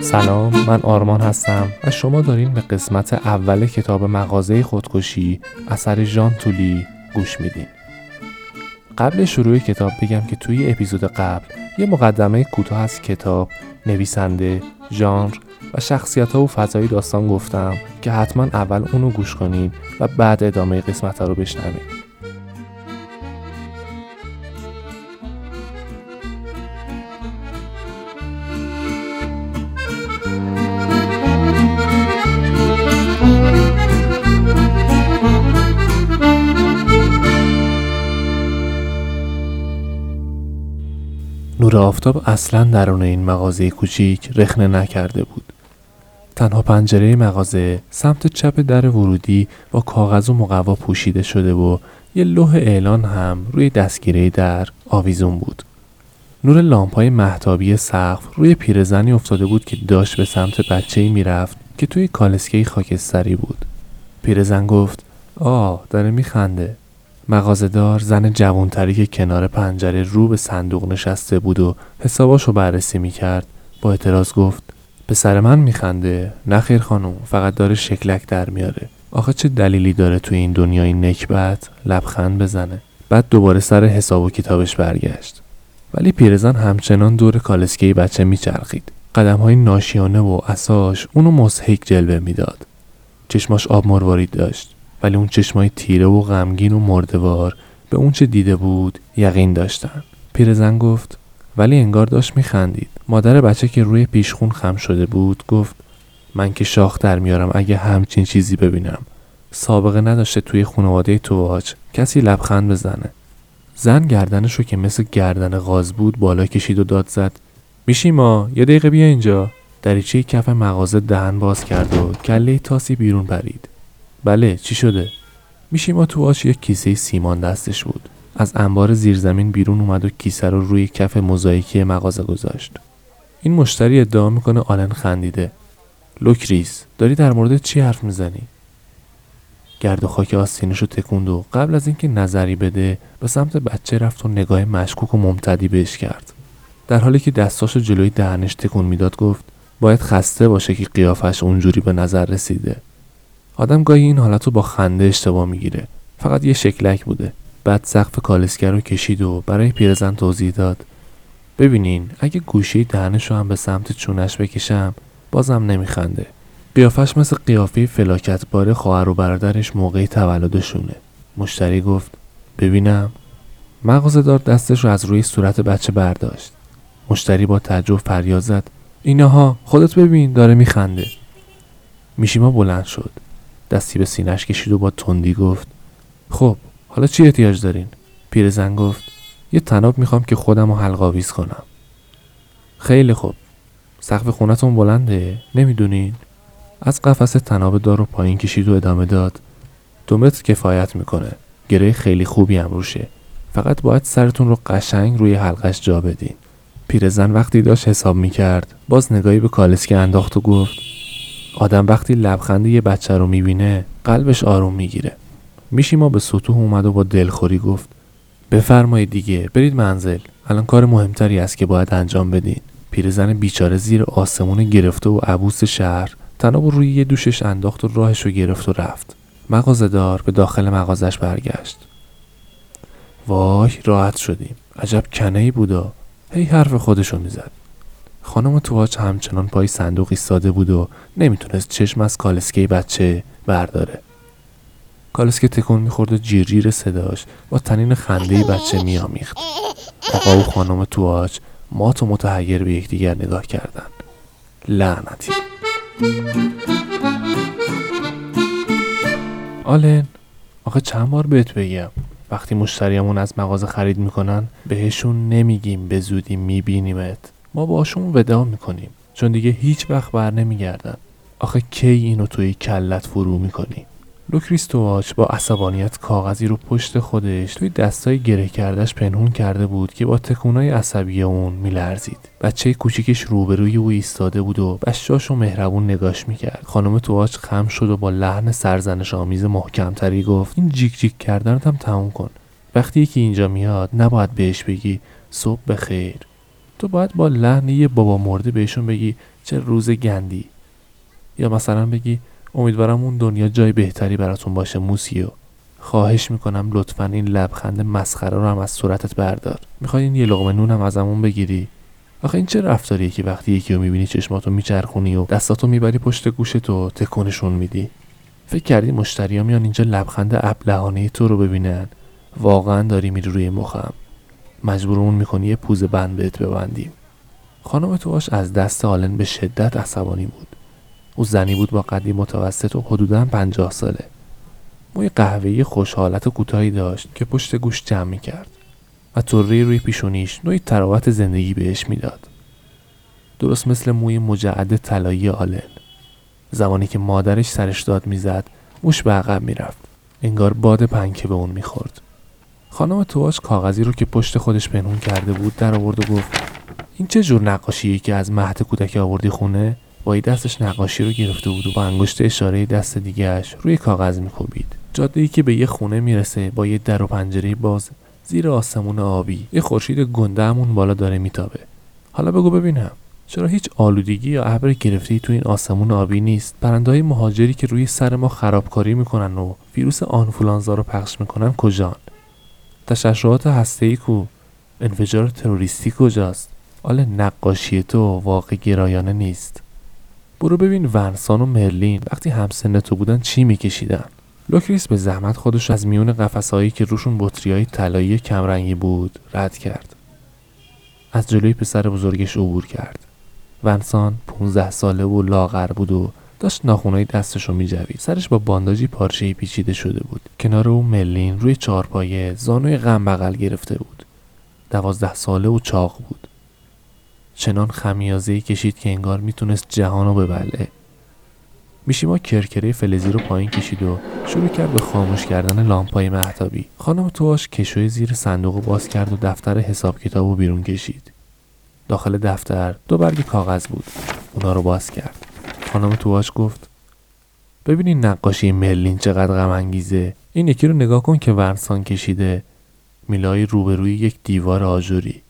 سلام من آرمان هستم و شما دارین به قسمت اول کتاب مغازه خودکشی اثر ژان تولی گوش میدین. قبل شروع کتاب بگم که توی اپیزود قبل یه مقدمه کوتاه از کتاب نویسنده ژانر و شخصیت ها و فضای داستان گفتم که حتما اول اونو گوش کنین و بعد ادامه قسمت ها رو بشنوین. نور آفتاب اصلا درون این مغازه کوچیک رخنه نکرده بود. تنها پنجره مغازه سمت چپ در ورودی با کاغذ و مقوا پوشیده شده و یه لوح اعلان هم روی دستگیره در آویزون بود. نور لامپای محتابی سقف روی پیرزنی افتاده بود که داشت به سمت بچه‌ای می‌رفت که توی کالسکه خاکستری بود. پیرزن گفت: آه داره میخنده. مغازهدار زن جوانتری که کنار پنجره رو به صندوق نشسته بود و حساباشو بررسی می‌کرد با اعتراض گفت سر من میخنده نخیر خانم فقط داره شکلک در میاره. آخه چه دلیلی داره توی این دنیای نکبت لبخند بزنه؟ بعد دوباره سر حساب و کتابش برگشت. ولی پیرزن همچنان دور کالسکه بچه میچرخید. قدم های ناشیانه و اساش اونو مزهک جلوه می‌داد. چشماش آب مروارید داشت. ولی اون چشمای تیره و غمگین و مردوار به اون چه دیده بود یقین داشتن. پیرزن گفت ولی انگار داشت میخندید. مادر بچه که روی پیشخون خم شده بود گفت من که شاخ در میارم اگه همچین چیزی ببینم. سابقه نداشته توی خانواده تواج کسی لبخند بزنه. زن گردنشو که مثل گردن غاز بود بالا کشید و داد زد. میشی ما؟ یه دقیقه بیا اینجا. دریچه کف مغازه دهن باز کرد و کله تاسی بیرون پرید بله چی شده؟ میشیما تواش یک کیسه سیمان دستش بود. از انبار زیرزمین بیرون اومد و کیسه رو روی کف موزاییکی مغازه گذاشت. این مشتری ادعا می‌کنه آلن خندیده. لوکریس داری در مورد چی حرف می‌زنی؟ گرد و خاک آستینش رو تکوند و قبل از اینکه نظری بده به سمت بچه رفت و نگاه مشکوک و ممتدی بهش کرد. در حالی که دستاشو جلوی دهنش تکون می‌داد گفت باید خسته باشه که قیافش اونجوری به نظر رسیده. آدم گاهی این حالت رو با خنده اشتباه می‌گیره. فقط یه شکلک بوده. بعد سقف کالسکر رو کشید و برای پیرزن توضیح داد. ببینین اگه گوشه دهنش رو هم به سمت چونش بکشم بازم نمیخنده. قیافش مثل قیافه فلاکت باره خواهر و برادرش موقع تولدشونه. مشتری گفت ببینم. مغازه دار دستش رو از روی صورت بچه برداشت. مشتری با تعجب فریاد زد. اینها خودت ببین داره میخنده. میشیما بلند شد. دستی به سینش کشید و با تندی گفت خب حالا چی احتیاج دارین؟ پیرزن گفت یه تناب می‌خوام که خودم رو حلقاویز کنم. خیلی خوب. سقف خونتون بلنده؟ نمی‌دونین؟ از قفس تناب دار رو پایین کشید و ادامه داد دو متر کفایت می‌کنه. گره خیلی خوبی هم روشه. فقط باید سرتون رو قشنگ روی حلقش جا بدین. پیرزن وقتی داشت حساب می‌کرد باز نگاهی به کالسکه انداخت و گفت آدم وقتی لبخند یه بچه رو می‌بینه قلبش آروم می‌گیره. میشی ما به سطوح اومد و با دلخوری گفت بفرمایید دیگه برید منزل. الان کار مهمتری است که باید انجام بدین. پیرزن بیچاره زیر آسمون گرفته و عبوس شهر تناب روی یه دوشش انداخت و راهش رو گرفت و رفت. مغازهدار به داخل مغازش برگشت. وای راحت شدیم. عجب کنه بودا. هی حرف خودشو می‌زد. خانم تواچ همچنان پای صندوق ایستاده بود و نمی‌تونست چشم از کالسکه بچه برداره. کالسکه تکون می‌خورد و جیر صداش با تنین خنده بچه میامیخت آقا و خانم تواچ مات و متحیر به یکدیگر نگاه کردند. لعنتی. آلن آخه چند بار بهت بگم وقتی مشتریمون از مغازه خرید می‌کنن بهشون نمیگیم به زودی میبینیمت. ما باشون ودا می‌کنیم. چون دیگه هیچ وقت بر نمیگردن. آخه کی اینو توی کلت فرو می‌کنی لوکریستواچ با عصبانیت کاغذی رو پشت خودش توی دستای گره کردش پنهون کرده بود که با تکونای عصبی اون میلرزید. بچه کوچیکش روبروی او ایستاده بود و بشاش و مهربون نگاش می‌کرد. خانم تواچ خم شد و با لحن سرزنش آمیز محکمتری گفت این جیک جیک کردنت هم تموم کن. وقتی یکی اینجا میاد نباید بهش بگی صبح بخیر. تو باید با لحن یه بابا مرده بهشون بگی چه روز گندی. یا مثلا بگی امیدوارم اون دنیا جای بهتری براتون باشه موسیو. خواهش می‌کنم لطفا این لبخند مسخره رو هم از صورتت بردار. می‌خوای این یه لقمه نون هم ازمون بگیری؟ آخه این چه رفتاریه که وقتی یکی رو می‌بینی چشماتو میچرخونی و دستاتو می‌بری پشت گوشتو تکونشون میدی؟ فکر کردی مشتریا میان اینجا لبخند ابلهانه تو رو ببینن؟ واقعا داری میری روی مخم. مجبورمون می‌کنی یه پوز بند بهت ببندیم. خانم تواش از دست آلن به شدت عصبانی بود. او زنی بود با قدی متوسط و حدودا پنجاه ساله. موی قهوه‌ای خوشحالت و کوتاهی داشت که پشت گوش جمع می‌کرد و طره روی پیشونیش نوعی تراوت زندگی بهش می‌داد. درست مثل موی مجعد طلایی آلن. زمانی که مادرش سرش داد می‌زد موش به عقب می‌رفت. انگار باد پنکه به اون می‌خورد. خانم تواش کاغذی رو که پشت خودش پنهون کرده بود در آورد و گفت این چه جور نقاشیه که از مهد کودکی آوردی خونه؟ با دستش نقاشی رو گرفته بود و با انگشت اشاره دست دیگهش روی کاغذ میکوبید. جاده ای که به یه خونه می‌رسه با یه در و پنجره باز زیر آسمون آبی یه خورشید گنده همون بالا داره میتابه. حالا بگو ببینم چرا هیچ آلودگی یا ابر گرفته تو این آسمون آبی نیست؟ پرندهای مهاجری که روی سر ما خرابکاری می‌کنن و ویروس آنفولانزا رو پخش می‌کنن کجان؟ تشعشعات هسته ای کو. انفجار تروریستی کجاست؟ حال نقاشی تو واقع گرایانه نیست. برو ببین ونسان و مرلین وقتی همسن تو بودن چی میکشیدن. لوکریس به زحمت خودش از میون قفسهایی که روشون بطریهای طلایی کمرنگی بود رد کرد. از جلوی پسر بزرگش عبور کرد. ونسان 15 ساله و لاغر بود و داشت ناخونای دستش رو میجوید. سرش با بانداجی پارچه پیچیده شده بود. کنار او ملین روی چارپایه زانوی غم بغل گرفته بود. دوازده ساله و چاق بود. چنان خمیازه کشید که انگار می‌تونست جهان رو ببله. میشیما کرکره فلزی رو پایین کشید و شروع کرد به خاموش کردن لامپای محتابی خانم تواش کشوی زیر صندوق باز کرد و دفتر حساب کتاب رو بیرون کشید. داخل دفتر دو برگ کاغذ بود. اونا رو باز کرد. خانم تواش گفت ببینین نقاشی مرلین چقدر غم انگیزه این یکی رو نگاه کن که ورسان کشیده. میلای روبروی یک دیوار آجوری.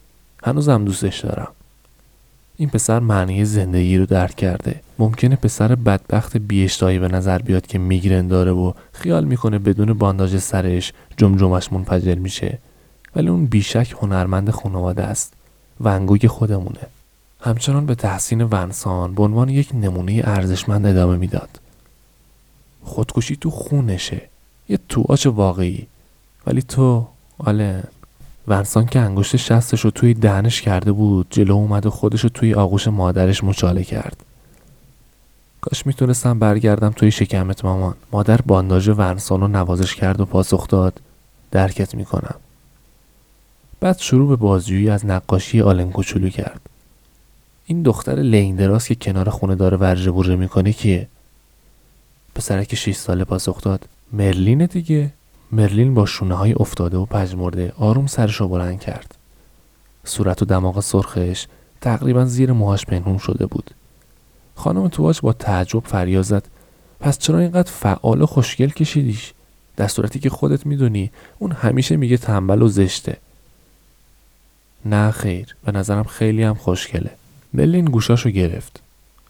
هنوزم دوستش دارم. این پسر معنی زندگی رو درک کرده. ممکنه پسر بدبخت بیشتایی به نظر بیاد که میگرن داره و خیال می‌کنه بدون بانداج سرش جمجمش منفجر میشه. ولی اون بیشک هنرمند خانواده است ونگوی خودمونه. همچنان به تحسین ونسان به عنوان یک نمونه ارزشمند ادامه می‌داد. خودکشی تو خونشه. یه تواچ واقعی. ولی تو آلن ونسان که انگشت شستش رو توی دهنش کرده بود جلو اومد و خودش رو توی آغوش مادرش مچاله کرد. کاش می‌تونستم برگردم توی شکمت مامان. مادر بانداژ ونسان رو نوازش کرد و پاسخ داد. درکت می‌کنم. بعد شروع به بازجویی از نقاشی آلن کوچولو کرد. این دختر لیندراس که کنار خونه داره ورژه بورژه می‌کنه کیه؟ پسرک 6 ساله پاسخ داد. مرلین دیگه. مرلین با شونه های افتاده و پژمرده آروم سرش رو بلند کرد. صورت و دماغ سرخش تقریبا زیر موهاش پنهون شده بود. خانم تواج با تعجب فریاد زد. پس چرا اینقدر فعال و خوشگل کشیدیش؟ در صورتی که خودت می‌دونی اون همیشه میگه تنبل و زشته. نه خیر به نظرم خیلی هم خوشگله. ملین گوشاشو گرفت.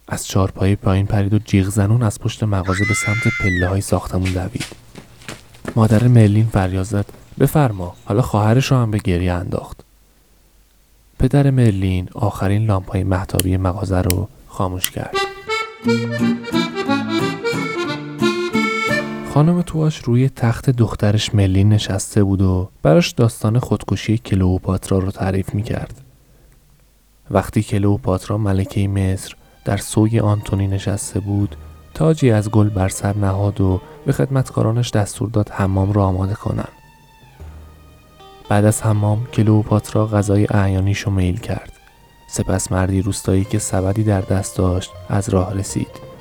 از چارپایی پایین پرید و جیغ زنون از پشت مغازه به سمت پله های ساختمون دوید. مادر ملین فریاد زد. بفرما حالا خواهرش رو هم به گریه انداخت. پدر مرلین آخرین لامپای محتابی مغازه رو خاموش کرد. خانم تواش روی تخت دخترش ملین نشسته بود و براش داستان خودکشی کلوپاترا رو تعریف می کرد. وقتی کلوپاترا ملکه مصر در سوی آنتونی نشسته بود تاجی از گل بر سر نهاد و به خدمتکارانش دستور داد حمام را آماده کنند. بعد از حمام کلوپاترا غذای اعیانیشو میل کرد. سپس مردی روستایی که سبدی در دست داشت از راه رسید.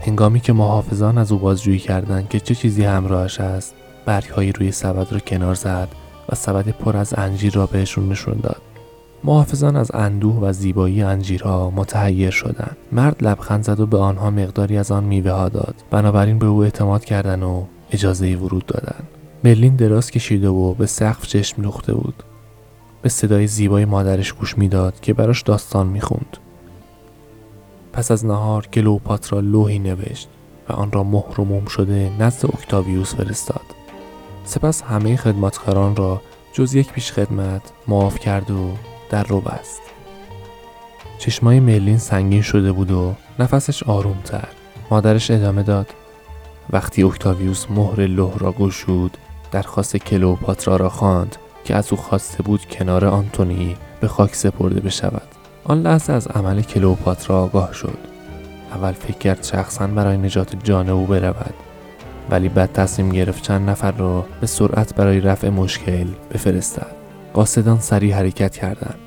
هنگامی که محافظان از او بازجویی کردند که چه چیزی همراهش است برگهایی روی سبد را کنار زد و سبد پر از انجیر را بهشون نشون داد محافظان از اندوه و زیبایی انجیرها متحیر شدند. مرد لبخند زد و به آنها مقداری از آن میوه ها داد. بنابراین به او اعتماد کردند و اجازه ورود دادند. مرلین دراز کشیده و به سقف چشم لخته بود. به صدای زیبای مادرش گوش می‌داد که براش داستان می‌خوند. پس از نهار کلوپاترا لوحی نوشت و آن را مهر و موم شده نزد اکتاویوس فرستاد. سپس همه خدماتکاران را جز یک پیش خدمت معاف کرد و در رو بست. چشمای مرلین سنگین شده بود و نفسش آرومتر. مادرش ادامه داد. وقتی اکتاویوس مهر لوح را گشود درخواست کلوپاترا را خواند که از او خواسته بود کنار آنتونی به خاک سپرده بشود. آن لحظه از عمل کلوپاترا آگاه شد. اول فکر کرد شخصا برای نجات جان او برود ولی بعد تصمیم گرفت چند نفر را به سرعت برای رفع مشکل بفرستد. قاصدان سریع حرکت کردند.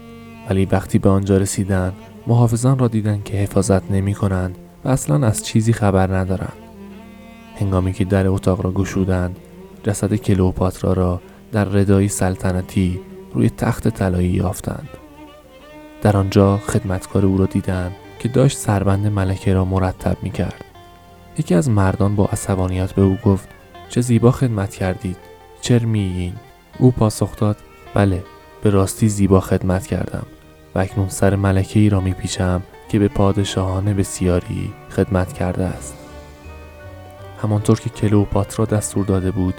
ولی وقتی به آنجا رسیدند محافظان را دیدند که حفاظت نمی کنند و اصلا از چیزی خبر ندارند. هنگامی که در اتاق را گشودند جسد کلوپاترا را در ردایی سلطنتی روی تخت طلایی یافتند. در آنجا خدمتکار او را دیدند که داشت سربند ملکه را مرتب می کرد. یکی از مردان با عصبانیت به او گفت چه زیبا خدمت کردید چر میین او پاسخ داد بله به راستی زیبا خدمت کردم و اکنون سر ملکه ای را می پیچم که به پادشاهان بسیاری خدمت کرده است. همانطور که کلوپاترا دستور داده بود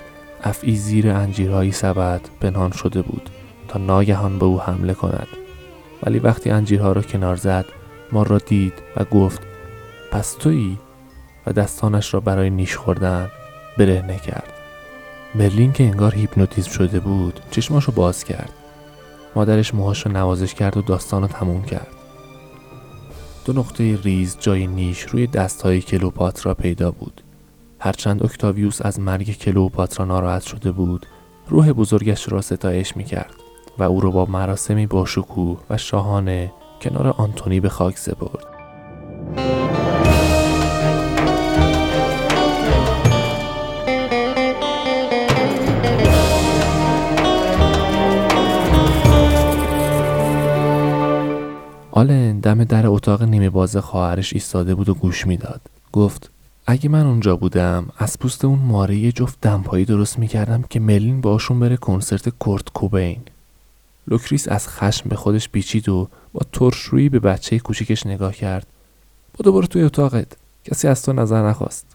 افعی زیر انجیرهایی سبد پنهان شده بود تا ناگهان به او حمله کند. ولی وقتی انجیرها را کنار زد ما را دید و گفت پس تویی؟ و دستانش را برای نیش خوردن برهنه کرد. مرلین که انگار هیپنوتیزم شده بود چشماشو باز کرد. مادرش موهاش رو نوازش کرد و داستان رو تموم کرد. دو نقطه ریز جای نیش روی دستهای کلوپاترا پیدا بود. هرچند اکتاویوس از مرگ کلوپاترا ناراحت شده بود روح بزرگش را ستایش می کرد و او را با مراسمی باشکوه و شاهانه کنار آنتونی به خاک سپرد. آلن دم در اتاق نیمه باز خواهرش ایستاده بود و گوش می‌داد. گفت اگه من اونجا بودم از پوست اون ماره یه جفت دمپایی درست می‌کردم که مرلین باشون بره کنسرت کورت کوبین. لوکریس از خشم به خودش پیچید و با ترشرویی به بچه کوچیکش نگاه کرد. با برو توی اتاقت. کسی از تو نظر نخواست.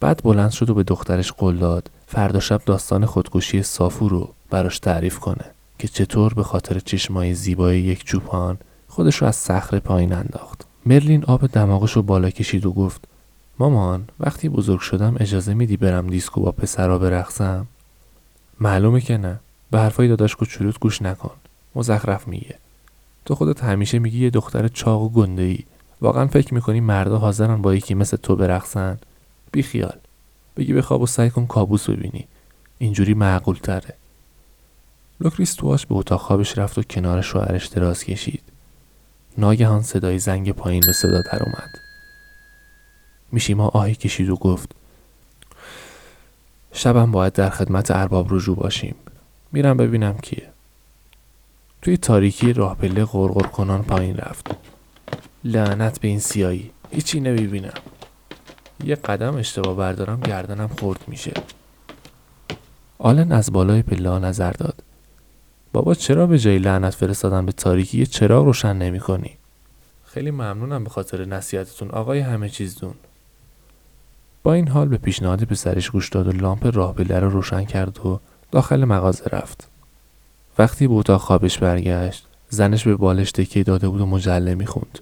بعد بلند شد و به دخترش قول داد فردا شب داستان خودکشی سافو رو براش تعریف کنه. که چطور به خاطر چشمای زیبای یک چوپان خودش رو از صخره پایین انداخت. مرلین آب دماغش رو بالا کشید و گفت مامان وقتی بزرگ شدم اجازه میدی برم دیسکو با پسرا برقصم؟ معلومه که نه. به حرفای داداش کوچولوت گوش نکن. مزخرف میگه. تو خودت همیشه میگی یه دختر چاق و گنده ای واقعا فکر می‌کنی مردا حاضرن با یکی مثل تو برقصن؟ بی خیال بگی بخواب و سعی کن کابوس ببینی. اینجوری معقول تره لوکریس تواش به اتاق خوابش رفت و کنار شوهرش دراز کشید. ناگهان صدای زنگ پایین به صدا در اومد. میشیما آهی کشید و گفت شبم باید در خدمت ارباب رجوع باشیم. میرم ببینم کیه. توی تاریکی راه پله غرغر کنان پایین رفت. لعنت به این سیایی. هیچی نمی‌بینم. یه قدم اشتباه بردارم گردنم خورد میشه. آلن از بالای پله نظر داد. بابا چرا به جای لعنت فرستادن به تاریکی یه چراغ روشن نمی کنی؟ خیلی ممنونم به خاطر نصیحتتون آقای همه چیز دون با این حال به پیشنهاد پسرش گوش داد و لامپ راه پله رو روشن کرد و داخل مغازه رفت. وقتی به اتاق خوابش برگشت زنش به بالش تکیه داده بود و مجله می‌خوند.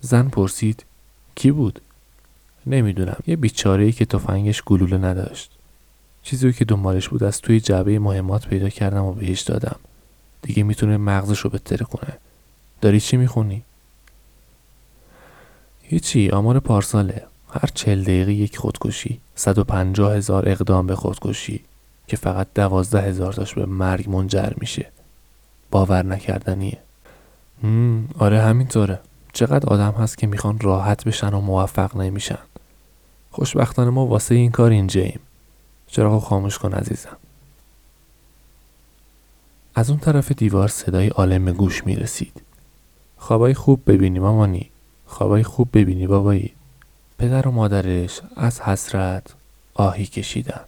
زن پرسید کی بود؟ نمی‌دونم یه بیچاره ای که تفنگش گلوله نداشت. چیزی که دنبالش بود از توی جعبه مهمات پیدا کردم و بهش دادم. دیگه می‌تونه مغزش رو بهتره کنه. داری چی می‌خونی؟ هیچی آمار پارساله. هر چل دقیقه یک خودکشی. 150 هزار اقدام به خودکشی. که فقط دوازده هزار تاش به مرگ منجر میشه. باور نکردنیه. آره همینطوره. چقدر آدم هست که می‌خوان راحت بشن و موفق نمیشن. خوشبختانه ما واسه این کار اینجاییم. چراغ خاموش کن عزیزم. از اون طرف دیوار صدای عالم گوش می رسید خوابای خوب ببینی مامانی. خوابای خوب ببینی بابایی. پدر و مادرش از حسرت آهی کشیدن.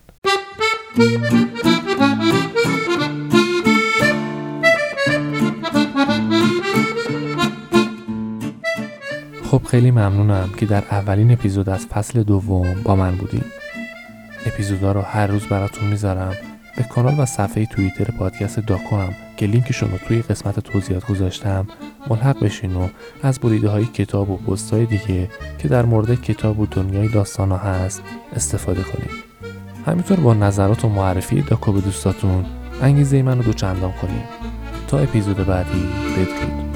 خب خیلی ممنونم که در اولین اپیزود از فصل دوم با من بودیم اپیزودا رو هر روز براتون می‌ذارم. به کانال و صفحه توییتر پادکست داکو هم که لینکشون رو توی قسمت توضیحات گذاشتم ملحق بشین و از بریده های کتاب و پست های دیگه که در مورد کتاب و دنیای داستان ها هست استفاده کنید همینطور با نظرات و معرفی داکو به دوستاتون انگیزه منو دو چندان کنید تا اپیزود بعدی بدرود.